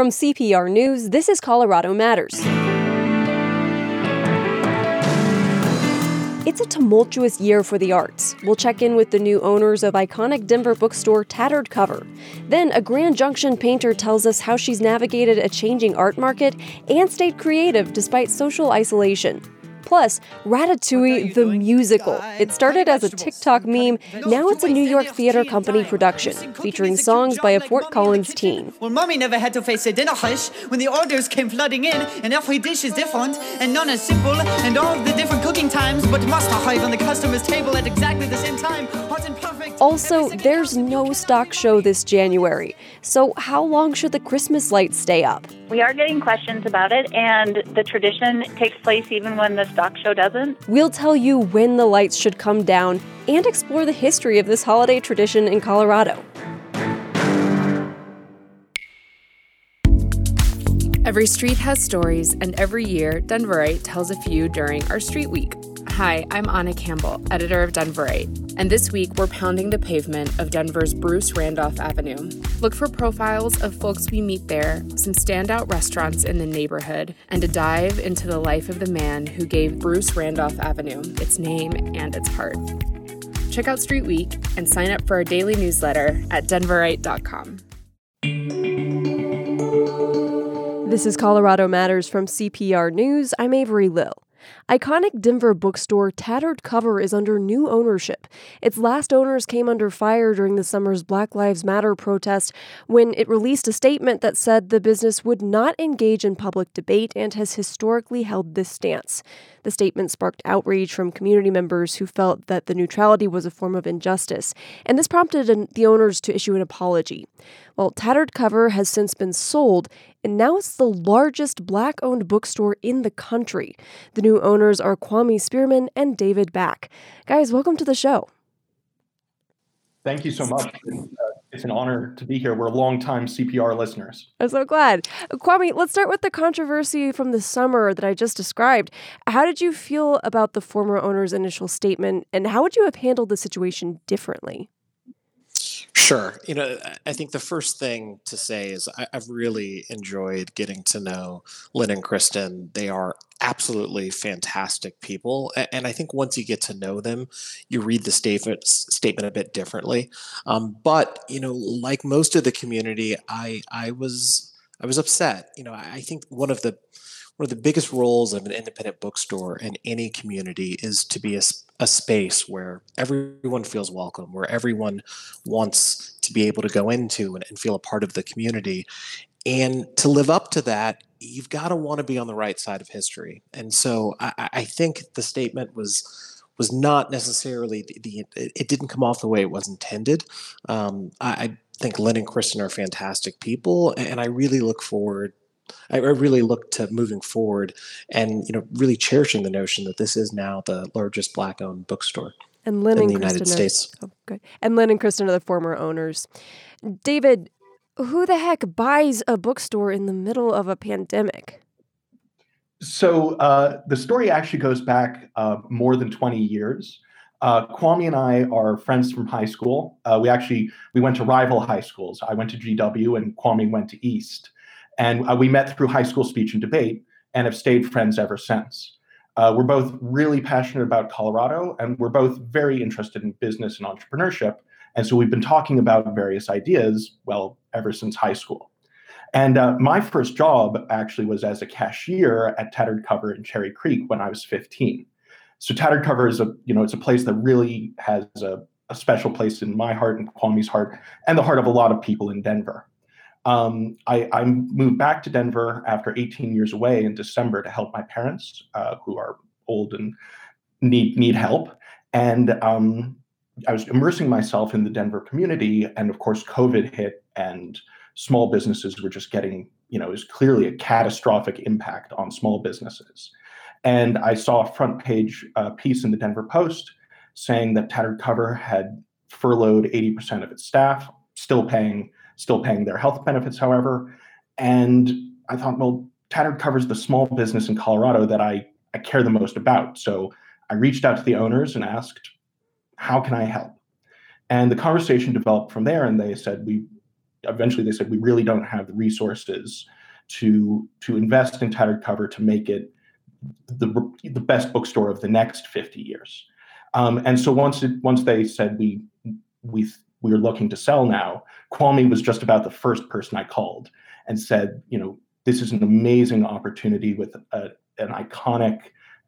From CPR News, this is Colorado Matters. It's a tumultuous year for the arts. We'll check in with the new owners of iconic Denver bookstore Tattered Cover. Then, a Grand Junction painter tells us how she's navigated a changing art market and stayed creative despite social isolation. Plus, Ratatouille the musical. It started as a TikTok meme, now it's a New York Theater Company production, featuring songs by a Fort Collins teen. Well, mommy never had to face a dinner hush when the orders came flooding in, and every dish is different and none as simple, and all the different cooking times, but must arrive on the customer's table at exactly the same time. Hot and perfect. Also, there's no stock show this January. So, how long should the Christmas lights stay up? We are getting questions about it, and the tradition takes place even when the stock show doesn't. We'll tell you when the lights should come down and explore the history of this holiday tradition in Colorado. Every street has stories, and every year, Denverite tells a few during our Street Week. Hi, I'm Anna Campbell, editor of Denverite, and this week we're pounding the pavement of Denver's Bruce Randolph Avenue. Look for profiles of folks we meet there, some standout restaurants in the neighborhood, and a dive into the life of the man who gave Bruce Randolph Avenue its name and its heart. Check out Street Week and sign up for our daily newsletter at denverite.com. This is Colorado Matters from CPR News. I'm Avery Lill. Iconic Denver bookstore Tattered Cover is under new ownership. Its last owners came under fire during the summer's Black Lives Matter protest when it released a statement that said the business would not engage in public debate and has historically held this stance. The statement sparked outrage from community members who felt that the neutrality was a form of injustice, and this prompted the owners to issue an apology. Well, Tattered Cover has since been sold, and now it's the largest black owned bookstore in the country. The new owners are Kwame Spearman and David Back. Guys, welcome to the show. Thank you so much. It's an honor to be here. We're longtime CPR listeners. I'm so glad. Kwame, let's start with the controversy from the summer that I just described. How did you feel about the former owner's initial statement, and how would you have handled the situation differently? Sure. You know, I think the first thing to say is I, have really enjoyed getting to know Len and Kristen. They are absolutely fantastic people, and I think once you get to know them, you read the statement statement a bit differently. Um, but you know, like most of the community, I I was I was upset. You know, I think one of the one of the biggest roles of an independent bookstore in any community is to be a, a space where everyone feels welcome, where everyone wants to be able to go into and, and feel a part of the community. And to live up to that, you've got to want to be on the right side of history. And so I, I think the statement was was not necessarily the, the, it didn't come off the way it was intended. Um, I, I think Len and Kristen are fantastic people, and I really look forward I really look to moving forward and you know really cherishing the notion that this is now the largest black-owned bookstore and Len in and the United Kristen States. Are, oh, good. And Len and Kristen are the former owners. David, who the heck buys a bookstore in the middle of a pandemic? So uh, the story actually goes back uh, more than 20 years. Uh, Kwame and I are friends from high school. Uh, we actually we went to rival high schools. I went to GW and Kwame went to East. And uh, we met through high school speech and debate and have stayed friends ever since. Uh, we're both really passionate about Colorado and we're both very interested in business and entrepreneurship. And so we've been talking about various ideas, well, ever since high school. And uh, my first job actually was as a cashier at Tattered Cover in Cherry Creek when I was 15. So Tattered Cover is a, you know, it's a place that really has a, a special place in my heart and Kwame's heart and the heart of a lot of people in Denver. Um, I, I, moved back to Denver after 18 years away in December to help my parents, uh, who are old and need need help. And um, I was immersing myself in the Denver community, and of course, COVID hit, and small businesses were just getting, you know, was clearly a catastrophic impact on small businesses. And I saw a front page uh, piece in the Denver Post saying that Tattered Cover had furloughed 80% of its staff, still paying still paying their health benefits, however. And I thought, well, Tattered covers the small business in Colorado that I, I care the most about. So I reached out to the owners and asked, how can I help? And the conversation developed from there. And they said, we eventually they said we really don't have the resources to to invest in tattered cover to make it the the best bookstore of the next 50 years. Um, and so once it, once they said we we we are looking to sell now, Kwame was just about the first person I called and said, you know, this is an amazing opportunity with a, an iconic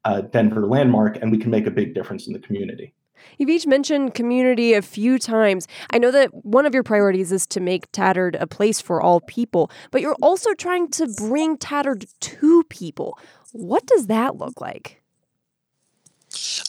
uh, Denver landmark, and we can make a big difference in the community. You've each mentioned community a few times. I know that one of your priorities is to make Tattered a place for all people, but you're also trying to bring Tattered to people. What does that look like?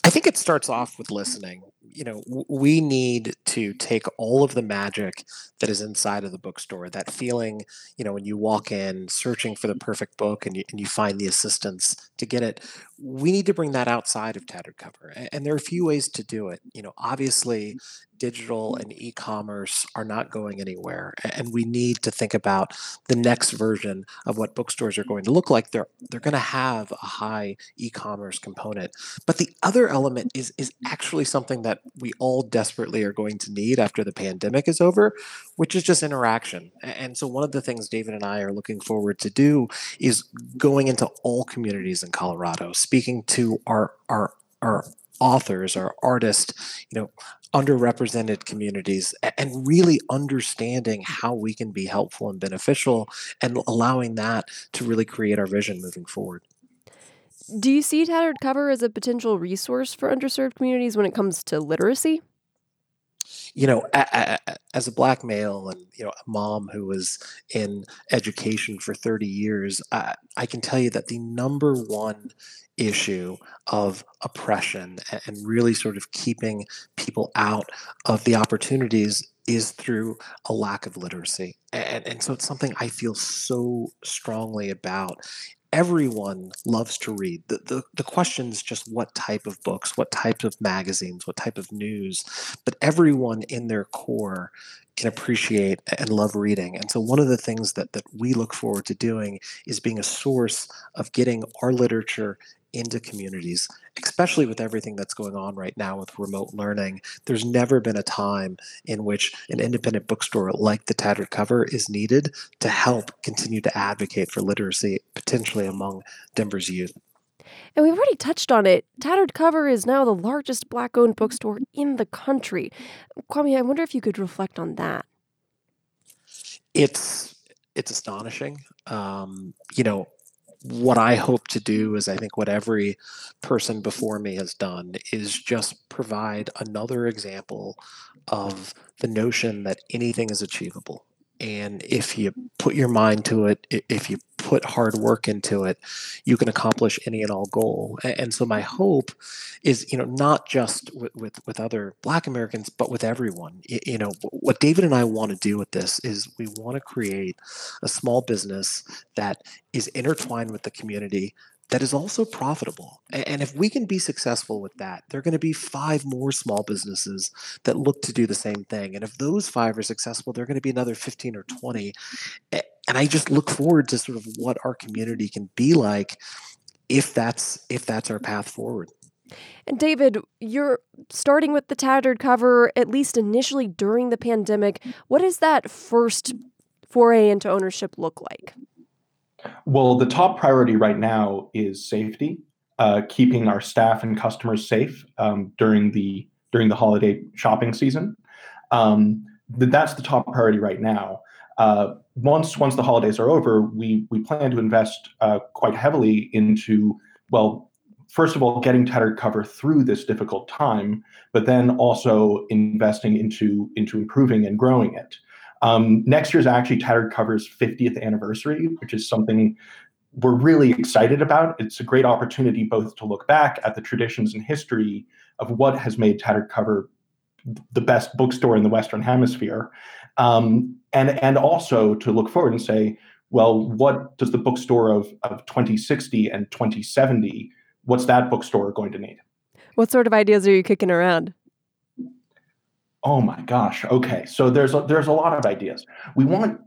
I think it starts off with listening you know we need to take all of the magic that is inside of the bookstore that feeling you know when you walk in searching for the mm-hmm. perfect book and you, and you find the assistance to get it we need to bring that outside of tattered cover and there are a few ways to do it you know obviously digital and e-commerce are not going anywhere and we need to think about the next version of what bookstores are mm-hmm. going to look like they're they're going to have a high e-commerce component but the other element is is actually something that we all desperately are going to need after the pandemic is over which is just interaction and so one of the things David and I are looking forward to do is going into all communities in Colorado speaking to our our our authors our artists you know underrepresented communities and really understanding how we can be helpful and beneficial and allowing that to really create our vision moving forward. Do you see Tattered Cover as a potential resource for underserved communities when it comes to literacy? You know, as a black male and you know a mom who was in education for 30 years, I, I can tell you that the number one issue of oppression and really sort of keeping people out of the opportunities is through a lack of literacy. And, and so it's something I feel so strongly about. Everyone loves to read. The, the, the question is just what type of books, what type of magazines, what type of news. But everyone in their core can appreciate and love reading. And so one of the things that that we look forward to doing is being a source of getting our literature into communities, especially with everything that's going on right now with remote learning. There's never been a time in which an independent bookstore like the Tattered Cover is needed to help continue to advocate for literacy, potentially among Denver's youth. And we've already touched on it. Tattered Cover is now the largest black owned bookstore in the country. Kwame, I wonder if you could reflect on that. It's it's astonishing. Um, you know, what I hope to do is I think what every person before me has done is just provide another example of the notion that anything is achievable. And if you put your mind to it, if you put hard work into it, you can accomplish any and all goal. And so my hope is, you know, not just with, with, with other Black Americans, but with everyone. You know, what David and I want to do with this is we want to create a small business that is intertwined with the community that is also profitable. And if we can be successful with that, there are going to be five more small businesses that look to do the same thing. And if those five are successful, there are going to be another 15 or 20. And I just look forward to sort of what our community can be like if that's if that's our path forward. And David, you're starting with the tattered cover at least initially during the pandemic. What does that first foray into ownership look like? Well, the top priority right now is safety, uh, keeping our staff and customers safe um, during the during the holiday shopping season. Um, that's the top priority right now. Uh, once once the holidays are over, we we plan to invest uh, quite heavily into well, first of all, getting tattered cover through this difficult time, but then also investing into into improving and growing it. Um, next year is actually Tattered Cover's 50th anniversary, which is something we're really excited about. It's a great opportunity both to look back at the traditions and history of what has made Tattered Cover the best bookstore in the Western Hemisphere, um, and and also to look forward and say, well, what does the bookstore of of 2060 and 2070? What's that bookstore going to need? What sort of ideas are you kicking around? Oh my gosh. Okay. So there's a, there's a lot of ideas. We want,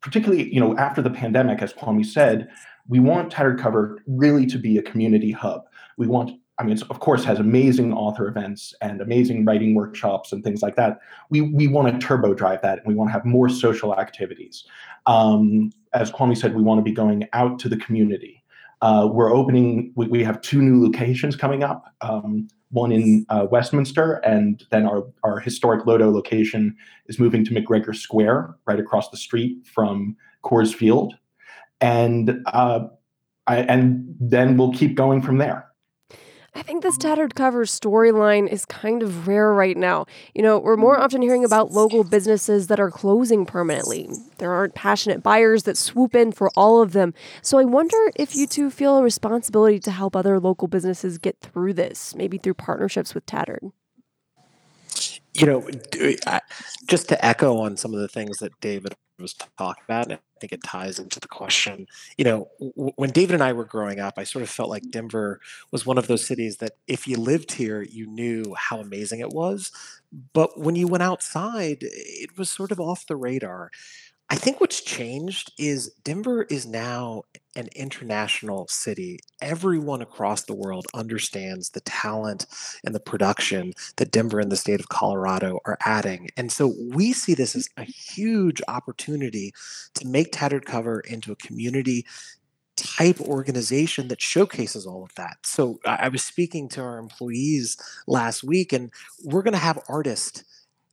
particularly, you know, after the pandemic, as Kwame said, we want Tattered Cover really to be a community hub. We want I mean, of course, has amazing author events and amazing writing workshops and things like that. We we want to turbo drive that, and we want to have more social activities. Um, as Kwame said, we want to be going out to the community. Uh, we're opening. We, we have two new locations coming up. Um, one in uh, Westminster, and then our our historic Lodo location is moving to McGregor Square, right across the street from Coors Field, and uh, I, and then we'll keep going from there. I think this tattered cover storyline is kind of rare right now. You know, we're more often hearing about local businesses that are closing permanently. There aren't passionate buyers that swoop in for all of them. So I wonder if you two feel a responsibility to help other local businesses get through this, maybe through partnerships with Tattered. You know, uh, just to echo on some of the things that David was talking about, think it ties into the question. You know, w- when David and I were growing up, I sort of felt like Denver was one of those cities that if you lived here, you knew how amazing it was. But when you went outside, it was sort of off the radar. I think what's changed is Denver is now an international city. Everyone across the world understands the talent and the production that Denver and the state of Colorado are adding. And so we see this as a huge opportunity to make Tattered Cover into a community type organization that showcases all of that. So I was speaking to our employees last week, and we're going to have artists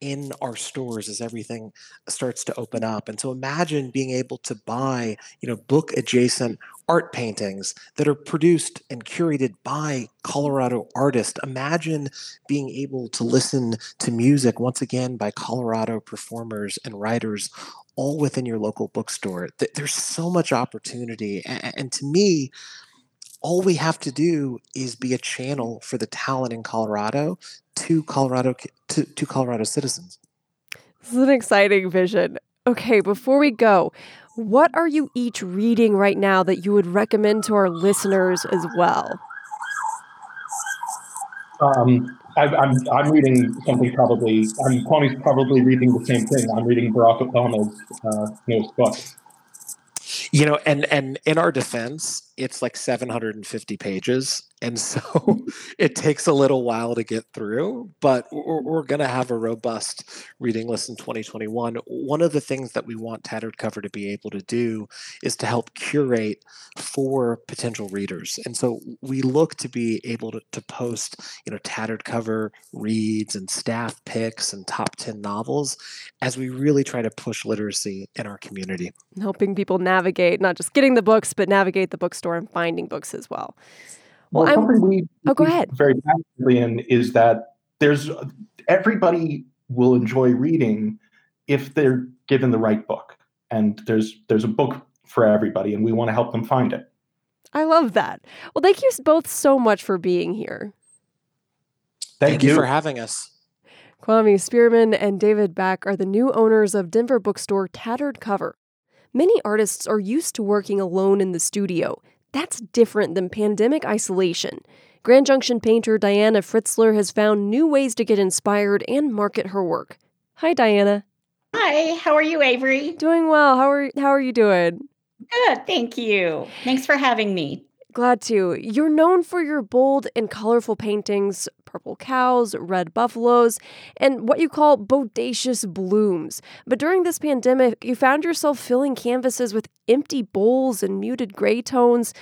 in our stores as everything starts to open up. And so imagine being able to buy, you know, book adjacent art paintings that are produced and curated by Colorado artists. Imagine being able to listen to music once again by Colorado performers and writers all within your local bookstore. There's so much opportunity. And to me, all we have to do is be a channel for the talent in Colorado to Colorado to, to Colorado citizens. This is an exciting vision. Okay, before we go, what are you each reading right now that you would recommend to our listeners as well? Um, I, am I'm, I'm reading something probably. I'm Kwame's probably reading the same thing. I'm reading Barack Obama's uh, newest book. You know, and and in our defense, it's like 750 pages and so it takes a little while to get through but we're, we're going to have a robust reading list in 2021 one of the things that we want tattered cover to be able to do is to help curate for potential readers and so we look to be able to, to post you know tattered cover reads and staff picks and top 10 novels as we really try to push literacy in our community. Helping people navigate not just getting the books but navigate the bookstore and finding books as well well, well something we oh go ahead very passionately in is that there's everybody will enjoy reading if they're given the right book, and there's there's a book for everybody, and we want to help them find it. I love that. Well, thank you both so much for being here. Thank, thank you. you for having us. Kwame Spearman and David Back are the new owners of Denver bookstore Tattered Cover. Many artists are used to working alone in the studio, that's different than pandemic isolation. Grand Junction painter Diana Fritzler has found new ways to get inspired and market her work. Hi, Diana. Hi, how are you, Avery? Doing well. How are how are you doing? Good, thank you. Thanks for having me. Glad to. You're known for your bold and colorful paintings, purple cows, red buffaloes, and what you call bodacious blooms. But during this pandemic, you found yourself filling canvases with empty bowls and muted gray tones.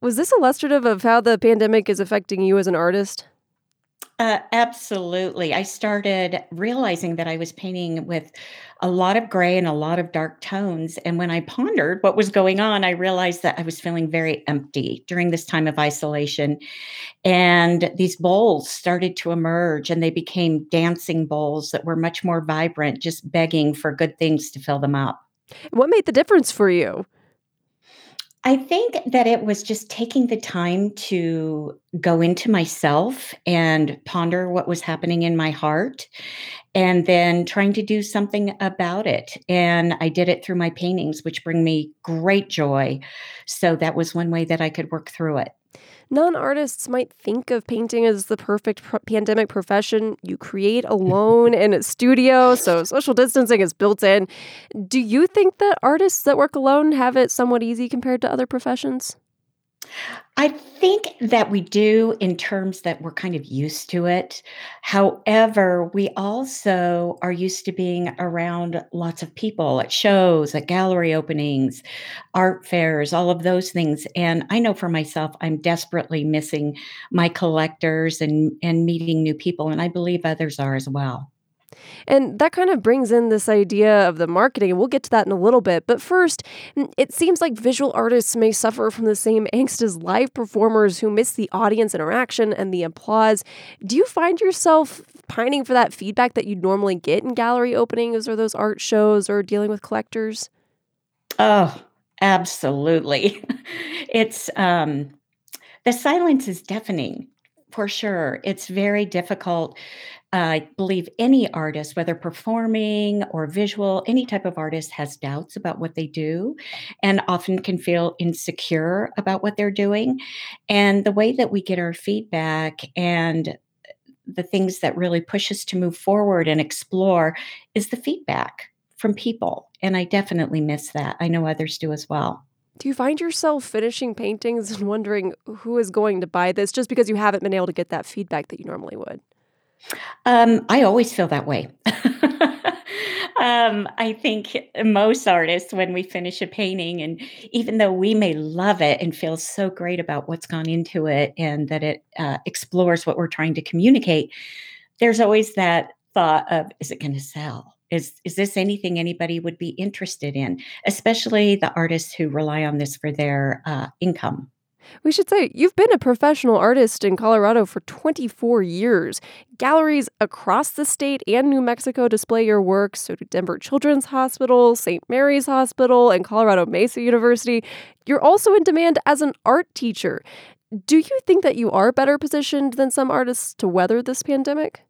Was this illustrative of how the pandemic is affecting you as an artist? Uh, absolutely. I started realizing that I was painting with a lot of gray and a lot of dark tones. And when I pondered what was going on, I realized that I was feeling very empty during this time of isolation. And these bowls started to emerge and they became dancing bowls that were much more vibrant, just begging for good things to fill them up. What made the difference for you? I think that it was just taking the time to go into myself and ponder what was happening in my heart and then trying to do something about it. And I did it through my paintings, which bring me great joy. So that was one way that I could work through it. Non artists might think of painting as the perfect pandemic profession. You create alone in a studio, so social distancing is built in. Do you think that artists that work alone have it somewhat easy compared to other professions? I think that we do in terms that we're kind of used to it. However, we also are used to being around lots of people at shows, at gallery openings, art fairs, all of those things. And I know for myself, I'm desperately missing my collectors and, and meeting new people. And I believe others are as well. And that kind of brings in this idea of the marketing, and we'll get to that in a little bit. But first, it seems like visual artists may suffer from the same angst as live performers who miss the audience interaction and the applause. Do you find yourself pining for that feedback that you'd normally get in gallery openings or those art shows or dealing with collectors? Oh, absolutely. it's um the silence is deafening for sure. It's very difficult I believe any artist, whether performing or visual, any type of artist has doubts about what they do and often can feel insecure about what they're doing. And the way that we get our feedback and the things that really push us to move forward and explore is the feedback from people. And I definitely miss that. I know others do as well. Do you find yourself finishing paintings and wondering who is going to buy this just because you haven't been able to get that feedback that you normally would? Um, I always feel that way. um, I think most artists, when we finish a painting, and even though we may love it and feel so great about what's gone into it and that it uh, explores what we're trying to communicate, there's always that thought of, is it going to sell? Is, is this anything anybody would be interested in, especially the artists who rely on this for their uh, income? We should say you've been a professional artist in Colorado for 24 years. Galleries across the state and New Mexico display your work, so do Denver Children's Hospital, St. Mary's Hospital, and Colorado Mesa University. You're also in demand as an art teacher. Do you think that you are better positioned than some artists to weather this pandemic?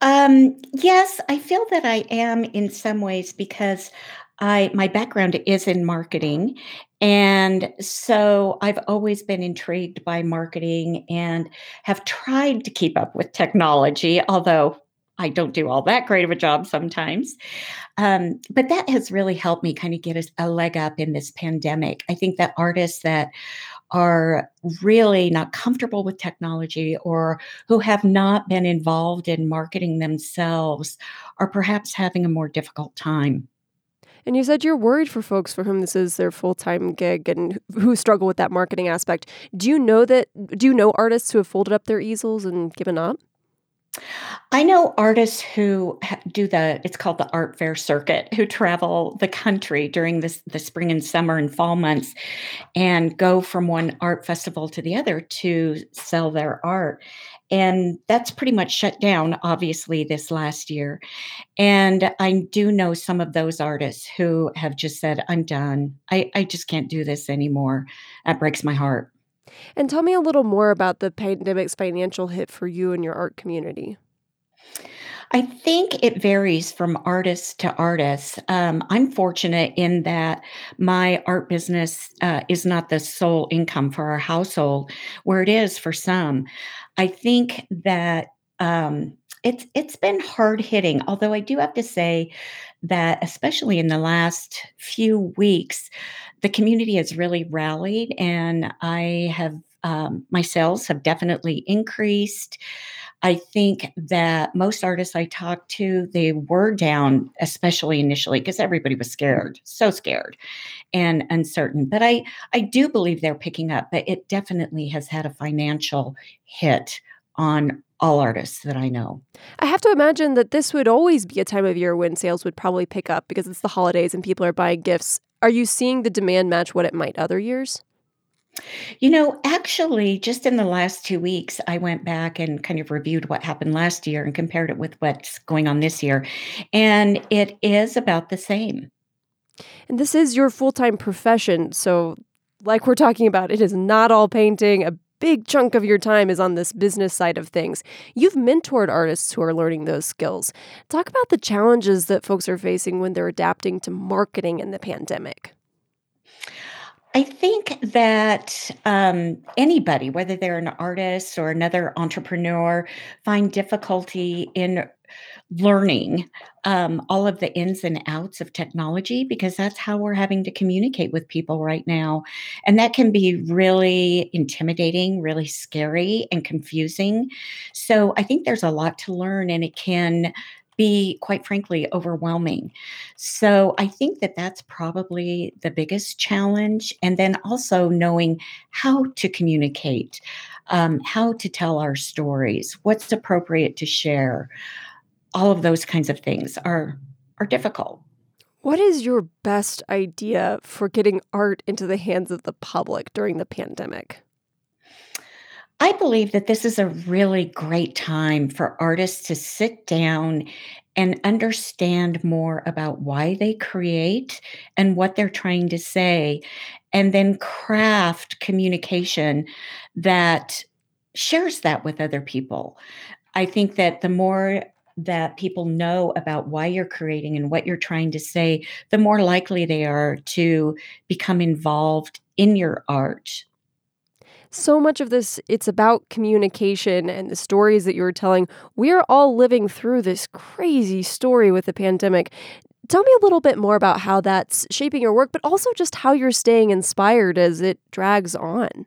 Um, yes, I feel that I am in some ways because I my background is in marketing and so I've always been intrigued by marketing and have tried to keep up with technology, although I don't do all that great of a job sometimes. Um, but that has really helped me kind of get a, a leg up in this pandemic. I think that artists that are really not comfortable with technology or who have not been involved in marketing themselves are perhaps having a more difficult time. And you said you're worried for folks for whom this is their full time gig and who struggle with that marketing aspect. Do you know that? Do you know artists who have folded up their easels and given up? I know artists who do the it's called the art fair circuit who travel the country during this the spring and summer and fall months and go from one art festival to the other to sell their art. And that's pretty much shut down obviously this last year. And i do know some of those artists who have just said i'm done. I, I just can't do this anymore. That breaks my heart and tell me a little more about the pandemic's financial hit for you and your art community I think it varies from artist to artist. Um, I'm fortunate in that my art business uh, is not the sole income for our household, where it is for some. I think that um, it's it's been hard hitting. Although I do have to say that, especially in the last few weeks, the community has really rallied, and I have um, my sales have definitely increased. I think that most artists I talked to, they were down, especially initially, because everybody was scared, so scared and uncertain. But I, I do believe they're picking up, but it definitely has had a financial hit on all artists that I know. I have to imagine that this would always be a time of year when sales would probably pick up because it's the holidays and people are buying gifts. Are you seeing the demand match what it might other years? You know, actually, just in the last two weeks, I went back and kind of reviewed what happened last year and compared it with what's going on this year. And it is about the same. And this is your full time profession. So, like we're talking about, it is not all painting. A big chunk of your time is on this business side of things. You've mentored artists who are learning those skills. Talk about the challenges that folks are facing when they're adapting to marketing in the pandemic. I think that um, anybody, whether they're an artist or another entrepreneur, find difficulty in learning um, all of the ins and outs of technology because that's how we're having to communicate with people right now. And that can be really intimidating, really scary, and confusing. So I think there's a lot to learn, and it can be quite frankly overwhelming. So I think that that's probably the biggest challenge. And then also knowing how to communicate, um, how to tell our stories, what's appropriate to share. All of those kinds of things are are difficult. What is your best idea for getting art into the hands of the public during the pandemic? I believe that this is a really great time for artists to sit down and understand more about why they create and what they're trying to say, and then craft communication that shares that with other people. I think that the more that people know about why you're creating and what you're trying to say, the more likely they are to become involved in your art so much of this it's about communication and the stories that you were telling. We're all living through this crazy story with the pandemic. Tell me a little bit more about how that's shaping your work but also just how you're staying inspired as it drags on.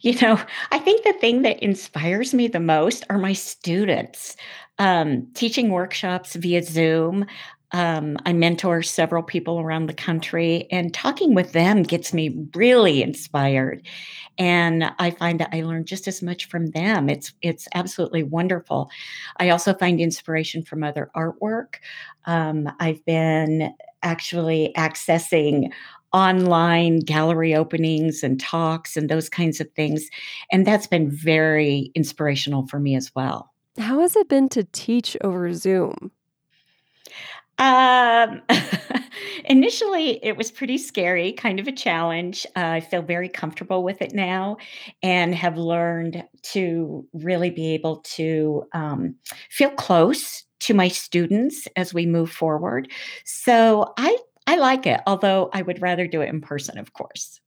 You know i think the thing that inspires me the most are my students um, teaching workshops via zoom um, I mentor several people around the country, and talking with them gets me really inspired. And I find that I learn just as much from them. It's it's absolutely wonderful. I also find inspiration from other artwork. Um, I've been actually accessing online gallery openings and talks and those kinds of things, and that's been very inspirational for me as well. How has it been to teach over Zoom? Um, initially, it was pretty scary, kind of a challenge. Uh, I feel very comfortable with it now and have learned to really be able to um, feel close to my students as we move forward. So I I like it, although I would rather do it in person, of course.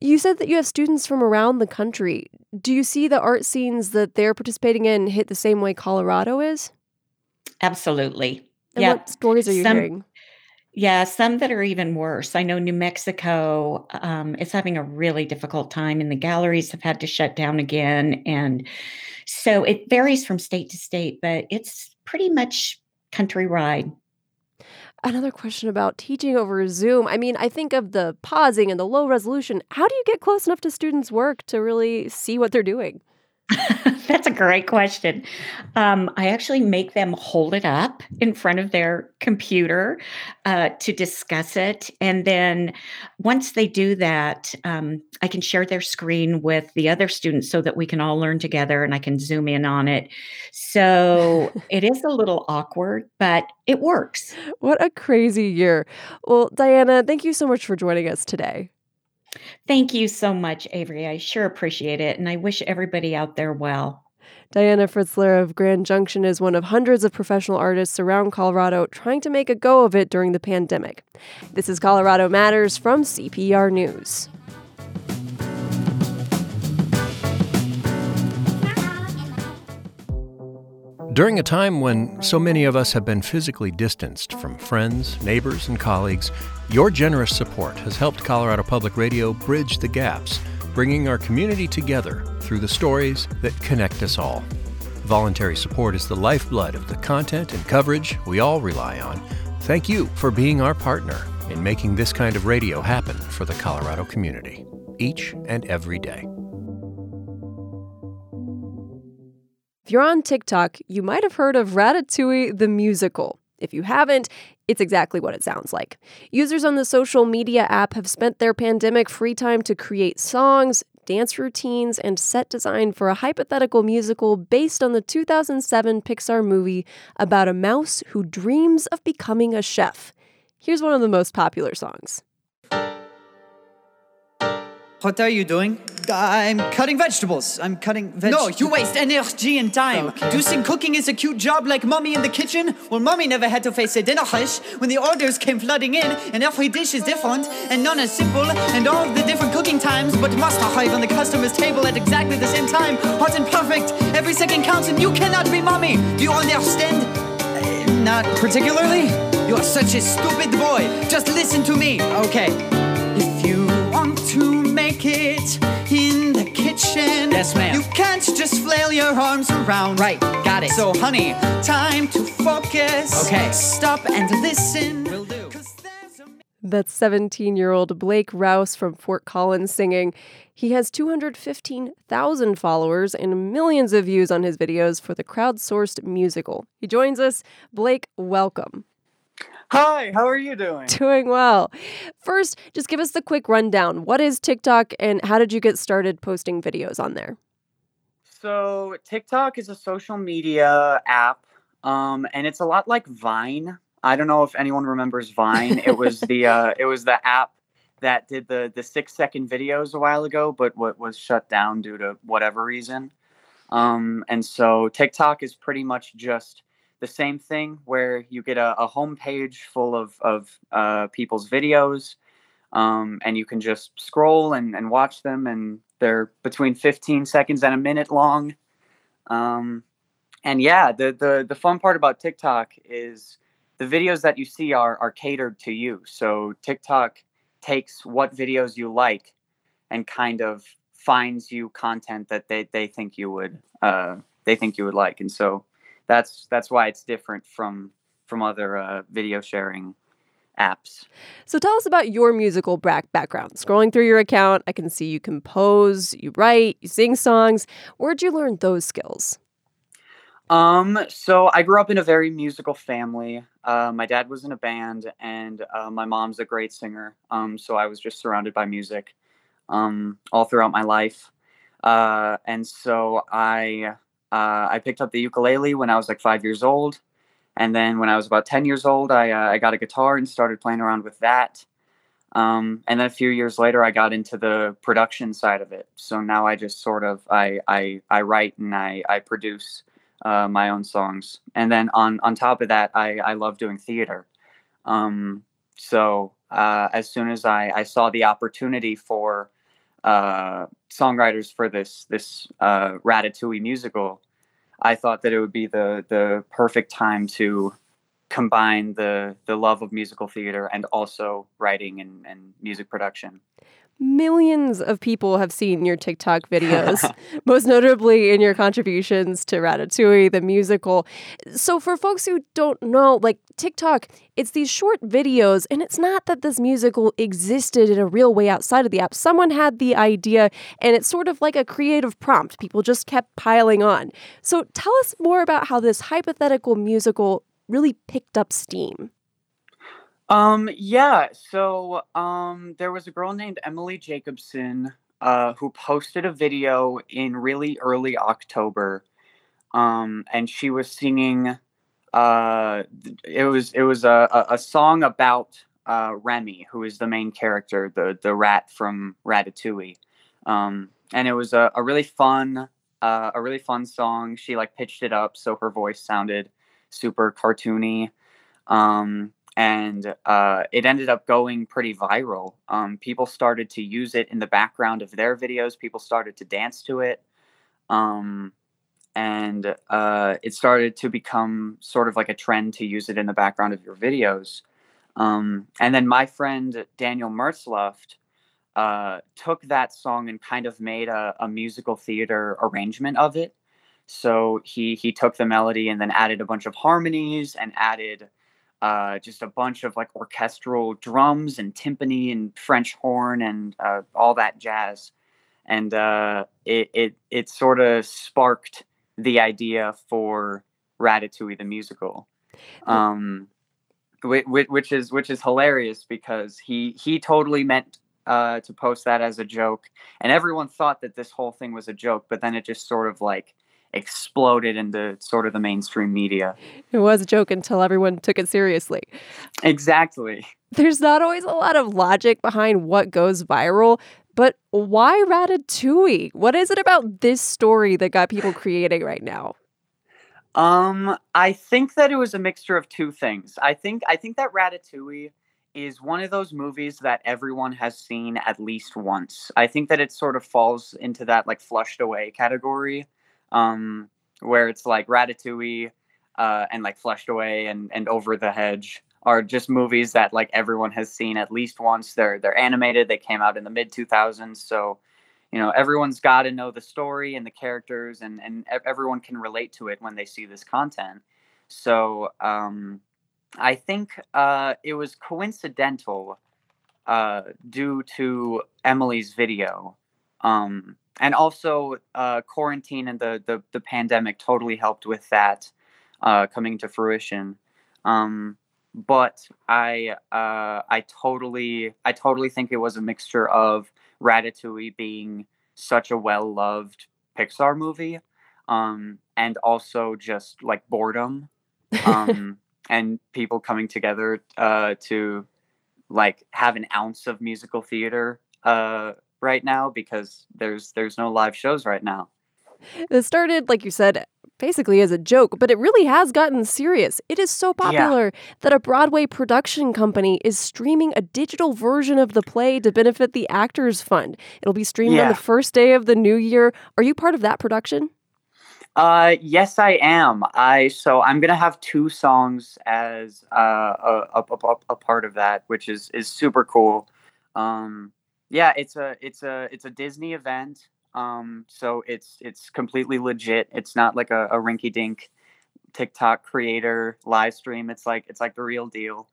You said that you have students from around the country. Do you see the art scenes that they're participating in hit the same way Colorado is? Absolutely. And what stories are you some, hearing? Yeah, some that are even worse. I know New Mexico um, is having a really difficult time, and the galleries have had to shut down again. And so it varies from state to state, but it's pretty much countrywide. Another question about teaching over Zoom. I mean, I think of the pausing and the low resolution. How do you get close enough to students' work to really see what they're doing? That's a great question. Um, I actually make them hold it up in front of their computer uh, to discuss it. And then once they do that, um, I can share their screen with the other students so that we can all learn together and I can zoom in on it. So it is a little awkward, but it works. What a crazy year. Well, Diana, thank you so much for joining us today. Thank you so much, Avery. I sure appreciate it. And I wish everybody out there well. Diana Fritzler of Grand Junction is one of hundreds of professional artists around Colorado trying to make a go of it during the pandemic. This is Colorado Matters from CPR News. During a time when so many of us have been physically distanced from friends, neighbors, and colleagues, your generous support has helped Colorado Public Radio bridge the gaps, bringing our community together through the stories that connect us all. Voluntary support is the lifeblood of the content and coverage we all rely on. Thank you for being our partner in making this kind of radio happen for the Colorado community, each and every day. If you're on TikTok, you might have heard of Ratatouille the musical. If you haven't, it's exactly what it sounds like. Users on the social media app have spent their pandemic free time to create songs, dance routines, and set design for a hypothetical musical based on the 2007 Pixar movie about a mouse who dreams of becoming a chef. Here's one of the most popular songs. What are you doing? I'm cutting vegetables. I'm cutting vegetables. No, you waste energy and time. Okay. Do you think cooking is a cute job like Mummy in the kitchen? Well, Mummy never had to face a dinner rush when the orders came flooding in, and every dish is different, and none is simple, and all the different cooking times, but must arrive on the customer's table at exactly the same time. Hot and perfect. Every second counts, and you cannot be Mummy. Do you understand? Uh, not particularly. You are such a stupid boy. Just listen to me. Okay. Yes, ma'am. You can't just flail your arms around. Right, got it. So, honey, time to focus. Okay. Stop and listen. Will do. That's 17 year old Blake Rouse from Fort Collins singing. He has 215,000 followers and millions of views on his videos for the crowdsourced musical. He joins us. Blake, welcome. Hi, how are you doing? Doing well. First, just give us the quick rundown. What is TikTok and how did you get started posting videos on there? So, TikTok is a social media app, um, and it's a lot like Vine. I don't know if anyone remembers Vine. It was the uh, it was the app that did the the six second videos a while ago, but what was shut down due to whatever reason. Um, and so TikTok is pretty much just the same thing, where you get a, a home page full of of uh, people's videos, um, and you can just scroll and, and watch them, and they're between 15 seconds and a minute long. Um, and yeah, the, the the fun part about TikTok is the videos that you see are are catered to you. So TikTok takes what videos you like and kind of finds you content that they, they think you would uh, they think you would like. And so that's that's why it's different from from other uh, video sharing apps. So tell us about your musical back background. Scrolling through your account, I can see you compose, you write, you sing songs. Where'd you learn those skills? Um, so I grew up in a very musical family. Uh, my dad was in a band, and uh, my mom's a great singer. Um, so I was just surrounded by music um, all throughout my life. Uh, and so I uh, I picked up the ukulele when I was like five years old, and then when I was about ten years old, I uh, I got a guitar and started playing around with that. Um, and then a few years later, I got into the production side of it. So now I just sort of I I, I write and I I produce uh, my own songs. And then on on top of that, I I love doing theater. Um, so uh, as soon as I I saw the opportunity for uh, songwriters for this this uh, Ratatouille musical, I thought that it would be the the perfect time to combine the the love of musical theater and also writing and, and music production millions of people have seen your TikTok videos, most notably in your contributions to Ratatouille, the musical. So, for folks who don't know, like TikTok, it's these short videos, and it's not that this musical existed in a real way outside of the app. Someone had the idea, and it's sort of like a creative prompt. People just kept piling on. So, tell us more about how this hypothetical musical really picked up steam. Um, yeah. So, um, there was a girl named Emily Jacobsen, uh, who posted a video in really early October. Um, and she was singing, uh, it was, it was a, a, song about, uh, Remy, who is the main character, the, the rat from Ratatouille. Um, and it was a, a really fun, uh, a really fun song. She like pitched it up so her voice sounded super cartoony. Um, and uh, it ended up going pretty viral. Um, people started to use it in the background of their videos. People started to dance to it, um, and uh, it started to become sort of like a trend to use it in the background of your videos. Um, and then my friend Daniel Mertzlufft uh, took that song and kind of made a, a musical theater arrangement of it. So he he took the melody and then added a bunch of harmonies and added uh, just a bunch of like orchestral drums and timpani and French horn and uh, all that jazz. And uh, it, it, it sort of sparked the idea for Ratatouille the musical. Um, which, which is which is hilarious because he he totally meant uh, to post that as a joke, and everyone thought that this whole thing was a joke. But then it just sort of like exploded into sort of the mainstream media. It was a joke until everyone took it seriously. Exactly. There's not always a lot of logic behind what goes viral. But why Ratatouille? What is it about this story that got people creating right now? Um, I think that it was a mixture of two things. I think I think that Ratatouille is one of those movies that everyone has seen at least once. I think that it sort of falls into that like flushed away category, um, where it's like Ratatouille uh, and like Flushed Away and and Over the Hedge are just movies that like everyone has seen at least once. They're they're animated. They came out in the mid two thousands, so you know everyone's got to know the story and the characters, and and everyone can relate to it when they see this content. So um, I think uh, it was coincidental uh, due to Emily's video. Um, and also, uh, quarantine and the, the, the pandemic totally helped with that uh, coming to fruition. Um, but I uh, I totally I totally think it was a mixture of Ratatouille being such a well loved Pixar movie, um, and also just like boredom. Um, and people coming together uh, to like have an ounce of musical theater uh, right now because there's there's no live shows right now. It started, like you said, basically as a joke, but it really has gotten serious. It is so popular yeah. that a Broadway production company is streaming a digital version of the play to benefit the Actors Fund. It'll be streamed yeah. on the first day of the new year. Are you part of that production? Uh, yes, I am. I so I'm gonna have two songs as uh, a, a, a, a part of that, which is is super cool. Um, yeah, it's a it's a it's a Disney event. Um, so it's it's completely legit. It's not like a, a rinky dink TikTok creator live stream. It's like it's like the real deal.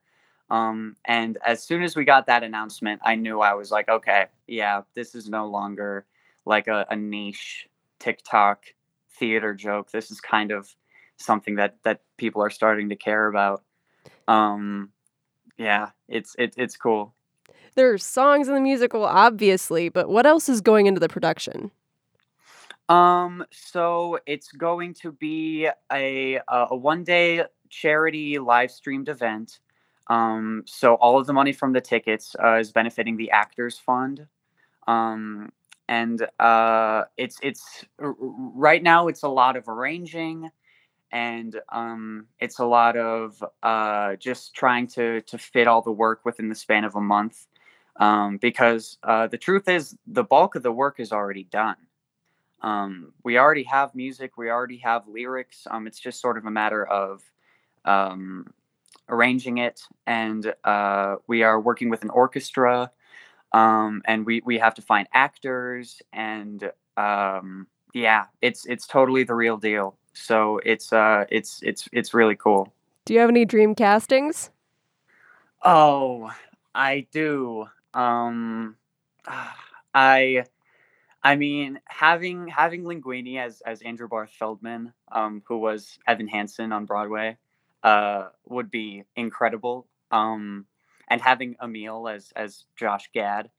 Um, and as soon as we got that announcement, I knew I was like, okay, yeah, this is no longer like a, a niche TikTok theater joke. This is kind of something that that people are starting to care about. Um, yeah, it's it, it's cool. There are songs in the musical, obviously, but what else is going into the production? Um, so it's going to be a a one day charity live streamed event. Um, so all of the money from the tickets uh, is benefiting the Actors Fund. Um, and uh, it's it's right now it's a lot of arranging and um, it's a lot of uh, just trying to to fit all the work within the span of a month um, because uh, the truth is the bulk of the work is already done. Um, we already have music we already have lyrics um, it's just sort of a matter of um, arranging it and uh, we are working with an orchestra um, and we we have to find actors and um, yeah it's it's totally the real deal. So it's uh it's it's it's really cool. Do you have any dream castings? Oh i do um i i mean having having linguini as as andrew barth feldman um who was evan hansen on broadway uh would be incredible um and having Emil as as Josh Gad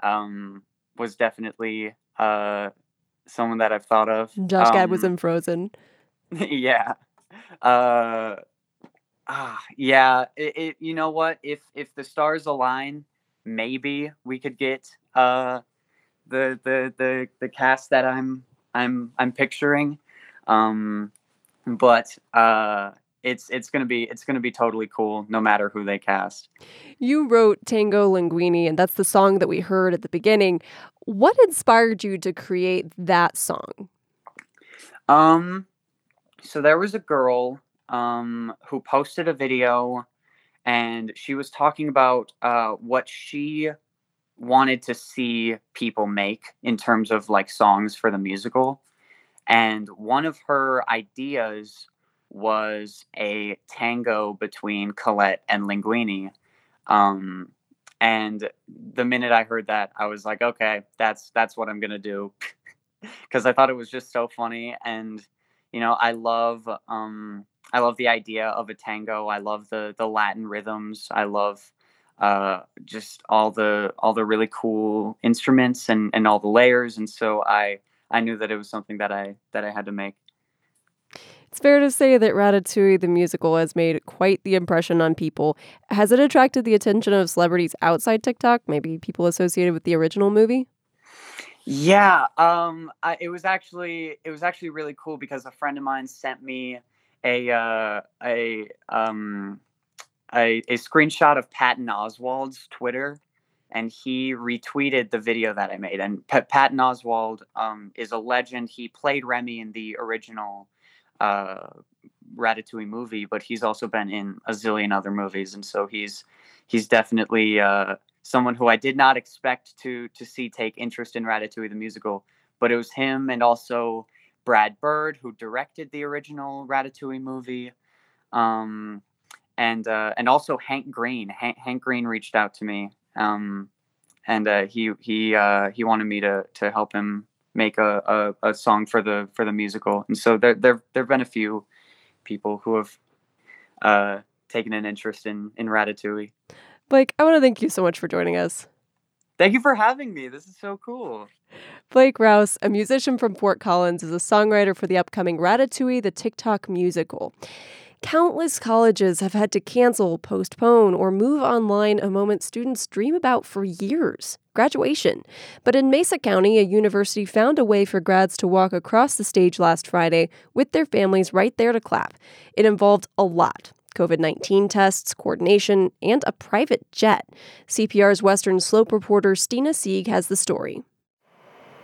um, was definitely uh, someone that I've thought of. Josh um, Gad was in Frozen. yeah. Uh, ah, yeah. It, it, you know what? If if the stars align, maybe we could get uh, the the the the cast that I'm I'm I'm picturing. Um, but uh, it's it's gonna be it's gonna be totally cool no matter who they cast. You wrote Tango Linguini, and that's the song that we heard at the beginning. What inspired you to create that song? Um, so there was a girl um who posted a video, and she was talking about uh what she wanted to see people make in terms of like songs for the musical. And one of her ideas was a tango between Colette and Linguini. Um, and the minute I heard that, I was like, okay, that's that's what I'm gonna do, because I thought it was just so funny, and you know, I love um, I love the idea of a tango. I love the the Latin rhythms. I love uh, just all the all the really cool instruments and and all the layers, and so I I knew that it was something that I that I had to make. It's fair to say that Ratatouille the musical has made quite the impression on people. Has it attracted the attention of celebrities outside TikTok, maybe people associated with the original movie? Yeah, um, I, it was actually it was actually really cool because a friend of mine sent me a uh, a um a, a screenshot of Patton Oswalt's Twitter, and he retweeted the video that I made. And P- Patton Oswalt um, is a legend. He played Remy in the original uh, Ratatouille movie, but he's also been in a zillion other movies, and so he's he's definitely uh, someone who I did not expect to to see take interest in Ratatouille the musical. But it was him and also Brad Bird who directed the original Ratatouille movie. Um, and uh, and also Hank Green. Hank, Hank Green reached out to me, um, and uh, he he uh, he wanted me to to help him make a, a, a, song for the for the musical. And so there there there've been a few people who have uh, taken an interest in in Ratatouille. Blake, I want to thank you so much for joining us. Thank you for having me. This is so cool. Blake Rouse, a musician from Fort Collins, is a songwriter for the upcoming Ratatouille, the TikTok musical. Countless colleges have had to cancel, postpone, or move online a moment students dream about for years graduation. But in Mesa County, a university found a way for grads to walk across the stage last Friday with their families right there to clap. It involved a lot. COVID 19 tests, coordination, and a private jet. CPR's Western Slope reporter Stina Sieg has the story.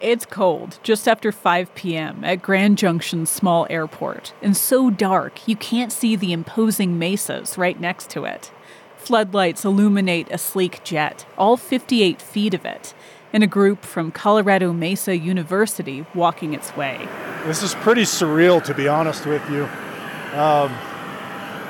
It's cold, just after 5 p.m. at Grand Junction's small airport, and so dark you can't see the imposing mesas right next to it. Floodlights illuminate a sleek jet, all 58 feet of it, and a group from Colorado Mesa University walking its way. This is pretty surreal, to be honest with you. Um,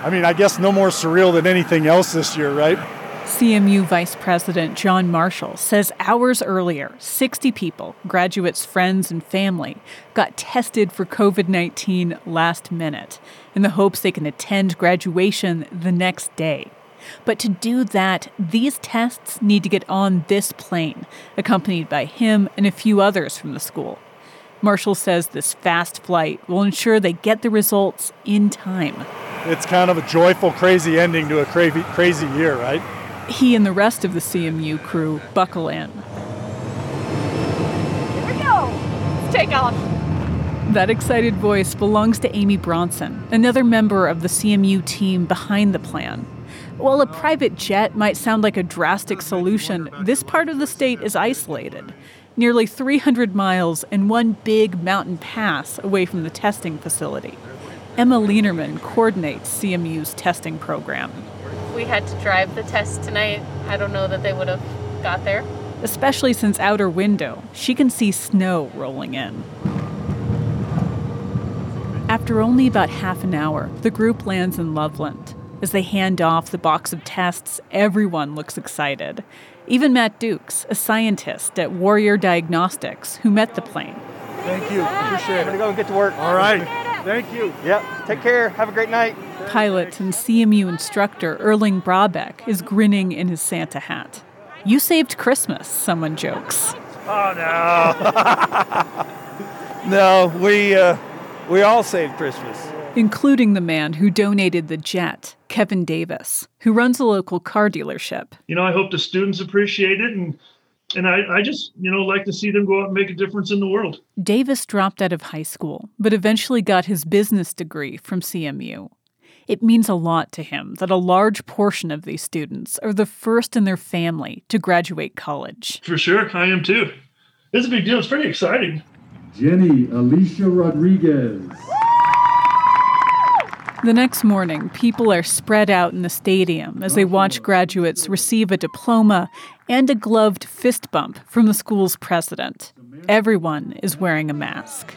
I mean, I guess no more surreal than anything else this year, right? CMU Vice President John Marshall says hours earlier, 60 people, graduates, friends, and family, got tested for COVID 19 last minute in the hopes they can attend graduation the next day. But to do that, these tests need to get on this plane, accompanied by him and a few others from the school. Marshall says this fast flight will ensure they get the results in time. It's kind of a joyful, crazy ending to a crazy, crazy year, right? He and the rest of the CMU crew buckle in. Here we go! Let's take off! That excited voice belongs to Amy Bronson, another member of the CMU team behind the plan. While a private jet might sound like a drastic solution, this part of the state is isolated, nearly 300 miles and one big mountain pass away from the testing facility. Emma Lienerman coordinates CMU's testing program we had to drive the test tonight, I don't know that they would have got there. Especially since out her window, she can see snow rolling in. After only about half an hour, the group lands in Loveland. As they hand off the box of tests, everyone looks excited. Even Matt Dukes, a scientist at Warrior Diagnostics, who met the plane. Thank you. Appreciate it. I'm going to go and get to work. All right. Thank you. Yep. Take care. Have a great night. Pilot and CMU instructor Erling Brabeck is grinning in his Santa hat. You saved Christmas, someone jokes. Oh no. no, we uh, we all saved Christmas. Including the man who donated the jet, Kevin Davis, who runs a local car dealership. You know, I hope the students appreciate it and and I, I just, you know, like to see them go out and make a difference in the world. Davis dropped out of high school, but eventually got his business degree from CMU. It means a lot to him that a large portion of these students are the first in their family to graduate college. For sure, I am too. It's a big deal. It's pretty exciting. Jenny Alicia Rodriguez. The next morning, people are spread out in the stadium as they watch oh. graduates receive a diploma and a gloved fist bump from the school's president. Everyone is wearing a mask.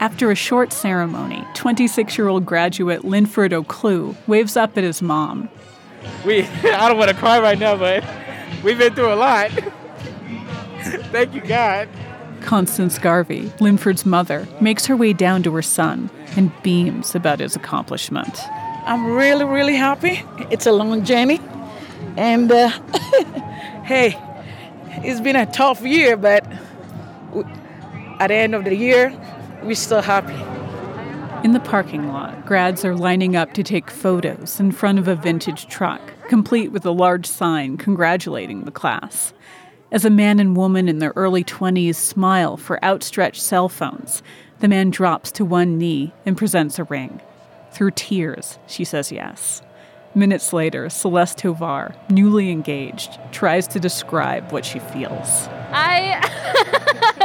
After a short ceremony, 26 year old graduate Linford O'Clue waves up at his mom. We, I don't want to cry right now, but we've been through a lot. Thank you, God. Constance Garvey, Linford's mother, makes her way down to her son and beams about his accomplishment. I'm really, really happy. It's a long journey. And uh, hey, it's been a tough year, but at the end of the year, we're still happy. In the parking lot, grads are lining up to take photos in front of a vintage truck, complete with a large sign congratulating the class. As a man and woman in their early 20s smile for outstretched cell phones, the man drops to one knee and presents a ring. Through tears, she says yes. Minutes later, Celeste Tovar, newly engaged, tries to describe what she feels. I,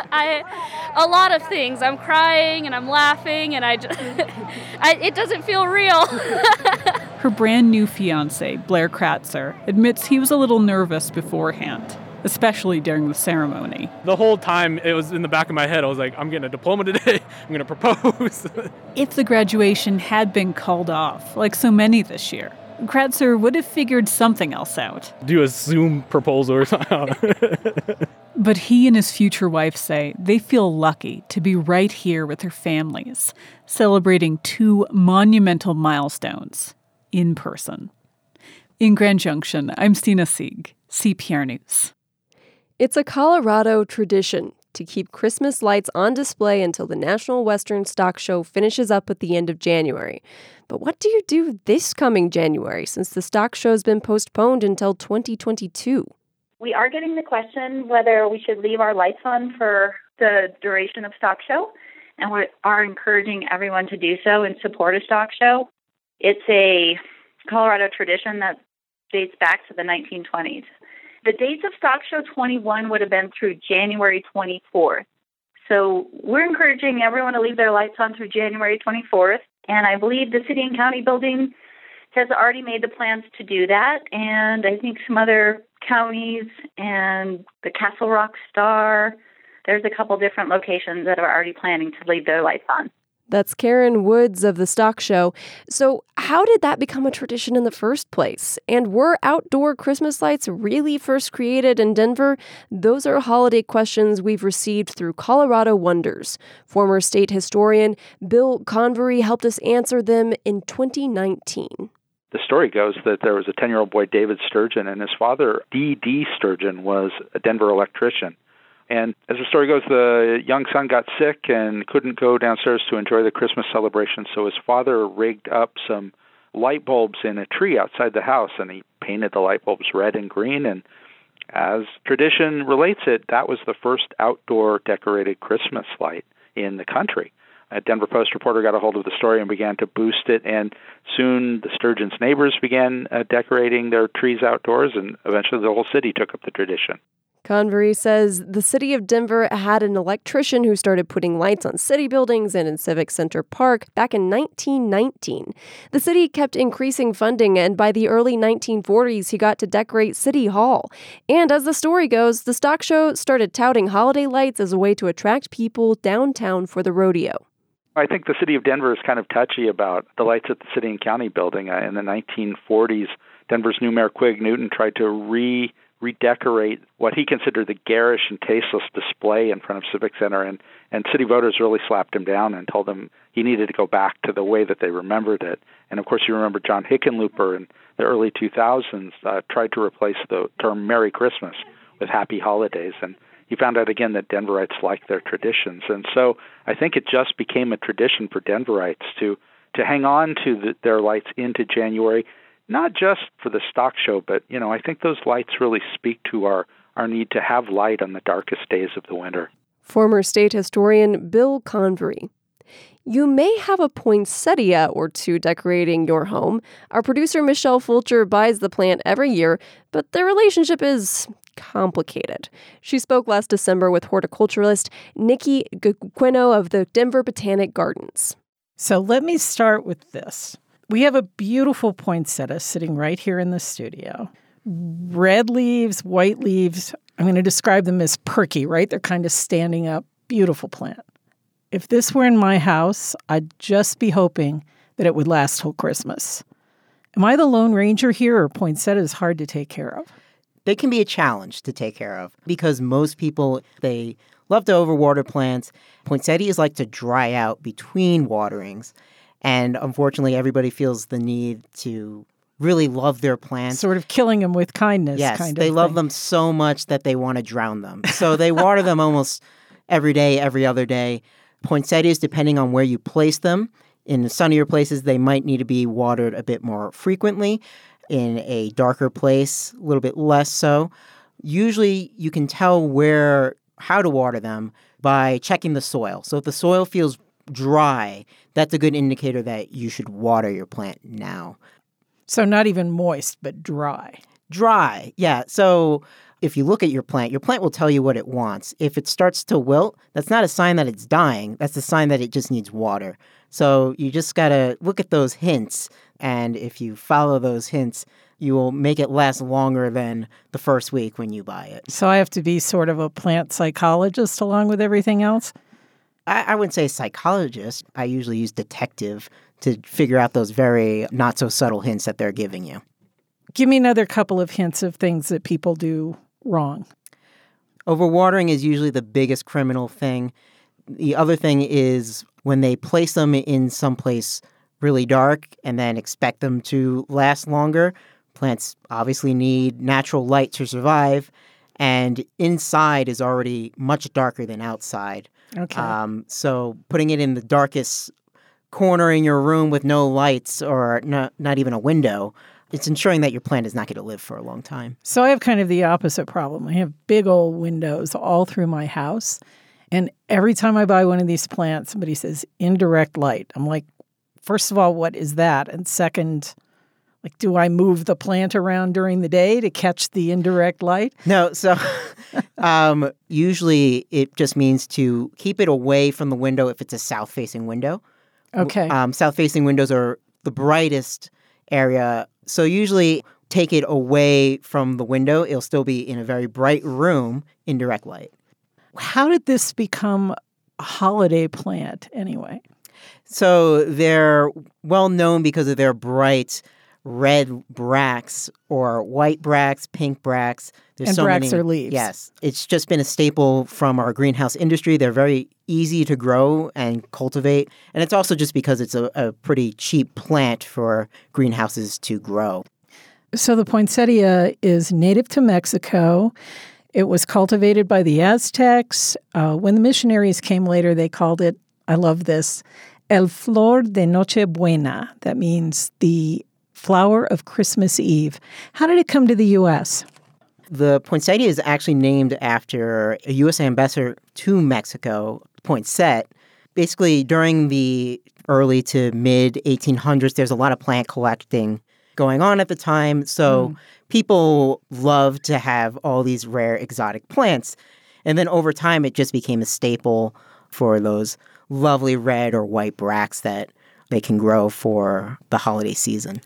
I, a lot of things. I'm crying and I'm laughing, and I, just, I it doesn't feel real. Her brand new fiance, Blair Kratzer, admits he was a little nervous beforehand especially during the ceremony. The whole time it was in the back of my head, I was like, I'm getting a diploma today, I'm going to propose. if the graduation had been called off, like so many this year, Kratzer would have figured something else out. Do a Zoom proposal or something. but he and his future wife say they feel lucky to be right here with their families, celebrating two monumental milestones in person. In Grand Junction, I'm Stina Sieg, CPR News. It's a Colorado tradition to keep Christmas lights on display until the National Western Stock Show finishes up at the end of January. But what do you do this coming January since the stock show has been postponed until 2022? We are getting the question whether we should leave our lights on for the duration of stock show, and we are encouraging everyone to do so and support a stock show. It's a Colorado tradition that dates back to the 1920s. The dates of Stock Show 21 would have been through January 24th. So we're encouraging everyone to leave their lights on through January 24th. And I believe the city and county building has already made the plans to do that. And I think some other counties and the Castle Rock Star, there's a couple different locations that are already planning to leave their lights on. That's Karen Woods of the Stock Show. So, how did that become a tradition in the first place? And were outdoor Christmas lights really first created in Denver? Those are holiday questions we've received through Colorado Wonders. Former state historian Bill Convery helped us answer them in 2019 the story goes that there was a 10 year old boy, David Sturgeon, and his father, D.D. Sturgeon, was a Denver electrician. And as the story goes, the young son got sick and couldn't go downstairs to enjoy the Christmas celebration, so his father rigged up some light bulbs in a tree outside the house and he painted the light bulbs red and green and as tradition relates it, that was the first outdoor decorated Christmas light in the country. A Denver Post reporter got a hold of the story and began to boost it, and soon the Sturgeon's neighbors began uh, decorating their trees outdoors, and eventually the whole city took up the tradition. Convery says the city of Denver had an electrician who started putting lights on city buildings and in Civic Center Park back in 1919. The city kept increasing funding, and by the early 1940s, he got to decorate City Hall. And as the story goes, the stock show started touting holiday lights as a way to attract people downtown for the rodeo. I think the city of Denver is kind of touchy about the lights at the city and county building. Uh, in the 1940s, Denver's new mayor Quig Newton tried to re redecorate what he considered the garish and tasteless display in front of Civic Center, and and city voters really slapped him down and told him he needed to go back to the way that they remembered it. And of course, you remember John Hickenlooper in the early 2000s uh, tried to replace the term "Merry Christmas" with "Happy Holidays," and he found out again that Denverites like their traditions, and so I think it just became a tradition for Denverites to to hang on to the, their lights into January not just for the stock show, but you know, I think those lights really speak to our our need to have light on the darkest days of the winter. Former state historian Bill Convery. You may have a poinsettia or two decorating your home. Our producer Michelle Fulcher buys the plant every year, but their relationship is complicated. She spoke last December with horticulturalist Nikki Giaquinto of the Denver Botanic Gardens. So let me start with this. We have a beautiful poinsettia sitting right here in the studio. Red leaves, white leaves. I'm going to describe them as perky, right? They're kind of standing up. Beautiful plant. If this were in my house, I'd just be hoping that it would last till Christmas. Am I the Lone Ranger here, or poinsettias hard to take care of? They can be a challenge to take care of because most people, they love to overwater plants. Poinsettias like to dry out between waterings. And unfortunately, everybody feels the need to really love their plants. Sort of killing them with kindness. Yes, kind they love thing. them so much that they want to drown them. So they water them almost every day, every other day. Poinsettias, depending on where you place them, in sunnier places, they might need to be watered a bit more frequently. In a darker place, a little bit less so. Usually you can tell where how to water them by checking the soil. So if the soil feels dry, that's a good indicator that you should water your plant now. So not even moist, but dry. Dry. Yeah. So if you look at your plant, your plant will tell you what it wants. If it starts to wilt, that's not a sign that it's dying. That's a sign that it just needs water. So you just got to look at those hints. And if you follow those hints, you will make it last longer than the first week when you buy it. So I have to be sort of a plant psychologist along with everything else? I, I wouldn't say psychologist. I usually use detective to figure out those very not so subtle hints that they're giving you. Give me another couple of hints of things that people do wrong. Overwatering is usually the biggest criminal thing. The other thing is when they place them in someplace really dark and then expect them to last longer. Plants obviously need natural light to survive, and inside is already much darker than outside. Okay. Um, so putting it in the darkest corner in your room with no lights or not, not even a window, it's ensuring that your plant is not going to live for a long time. So I have kind of the opposite problem. I have big old windows all through my house. And every time I buy one of these plants, somebody says indirect light. I'm like, first of all, what is that? And second, like, do I move the plant around during the day to catch the indirect light? No, so um, usually it just means to keep it away from the window if it's a south facing window. Okay. Um, south facing windows are the brightest area. So usually take it away from the window. It'll still be in a very bright room in direct light. How did this become a holiday plant anyway? So they're well known because of their bright red bracts or white bracts, pink bracts. There's And so bracts many, are leaves. Yes, it's just been a staple from our greenhouse industry. They're very easy to grow and cultivate, and it's also just because it's a, a pretty cheap plant for greenhouses to grow. So the poinsettia is native to Mexico. It was cultivated by the Aztecs. Uh, when the missionaries came later, they called it, I love this, El Flor de Nochebuena. That means the flower of Christmas Eve. How did it come to the U.S.? The poinsettia is actually named after a U.S. ambassador to Mexico, Poinsett. Basically, during the early to mid 1800s, there's a lot of plant collecting going on at the time. So Mm. people love to have all these rare exotic plants. And then over time, it just became a staple for those lovely red or white bracts that they can grow for the holiday season.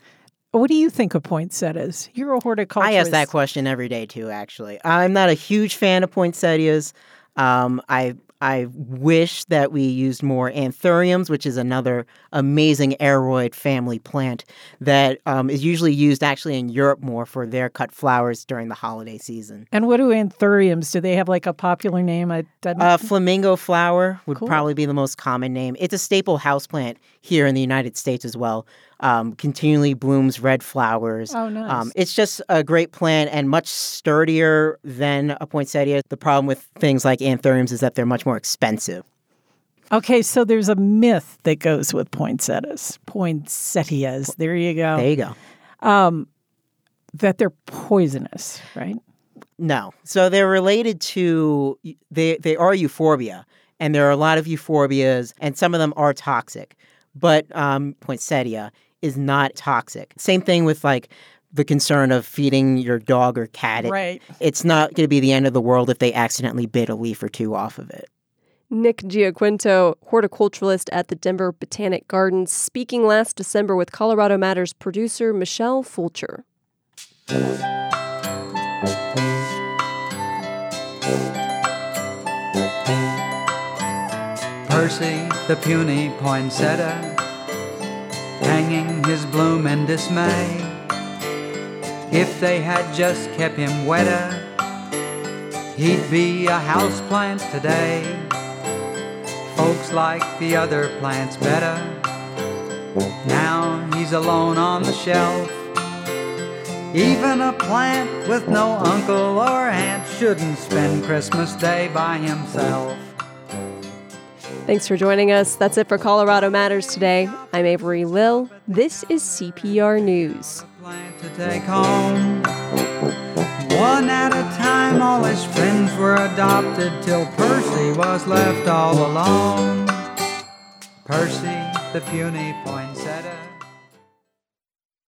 What do you think of poinsettias? You're a horticulturist. I ask that question every day too. Actually, I'm not a huge fan of poinsettias. Um, I I wish that we used more anthuriums, which is another amazing aroid family plant that um, is usually used actually in Europe more for their cut flowers during the holiday season. And what do anthuriums? Do they have like a popular name? I Uh, flamingo flower would Cool. probably be the most common name. It's a staple houseplant here in the United States as well. Um, continually blooms red flowers. Oh, nice. Um, it's just a great plant and much sturdier than a poinsettia. The problem with things like anthuriums is that they're much more expensive. Okay, so there's a myth that goes with poinsettias. Poinsettias. There you go. There you go. Um, that they're poisonous, right? No. So they're related to they they are euphorbia, and there are a lot of euphorbias, and some of them are toxic. But um, poinsettia is not toxic. Same thing with like the concern of feeding your dog or cat. It- Right. It's not going to be the end of the world if they accidentally bit a leaf or two off of it. Nick Giaquinto, horticulturalist at the Denver Botanic Gardens, speaking last December with Colorado Matters producer Michelle Fulcher. Percy, the puny poinsettia, hanging his bloom in dismay. If they had just kept him wetter, he'd be a houseplant today. Folks like the other plants better. Now he's alone on the shelf. Even a plant with no uncle or aunt shouldn't spend Christmas Day by himself. Thanks for joining us. That's it for Colorado Matters today. I'm Avery Lill. This is CPR News. One at a time best friends were adopted till Percy was left all alone. Percy, the puny poinsettia.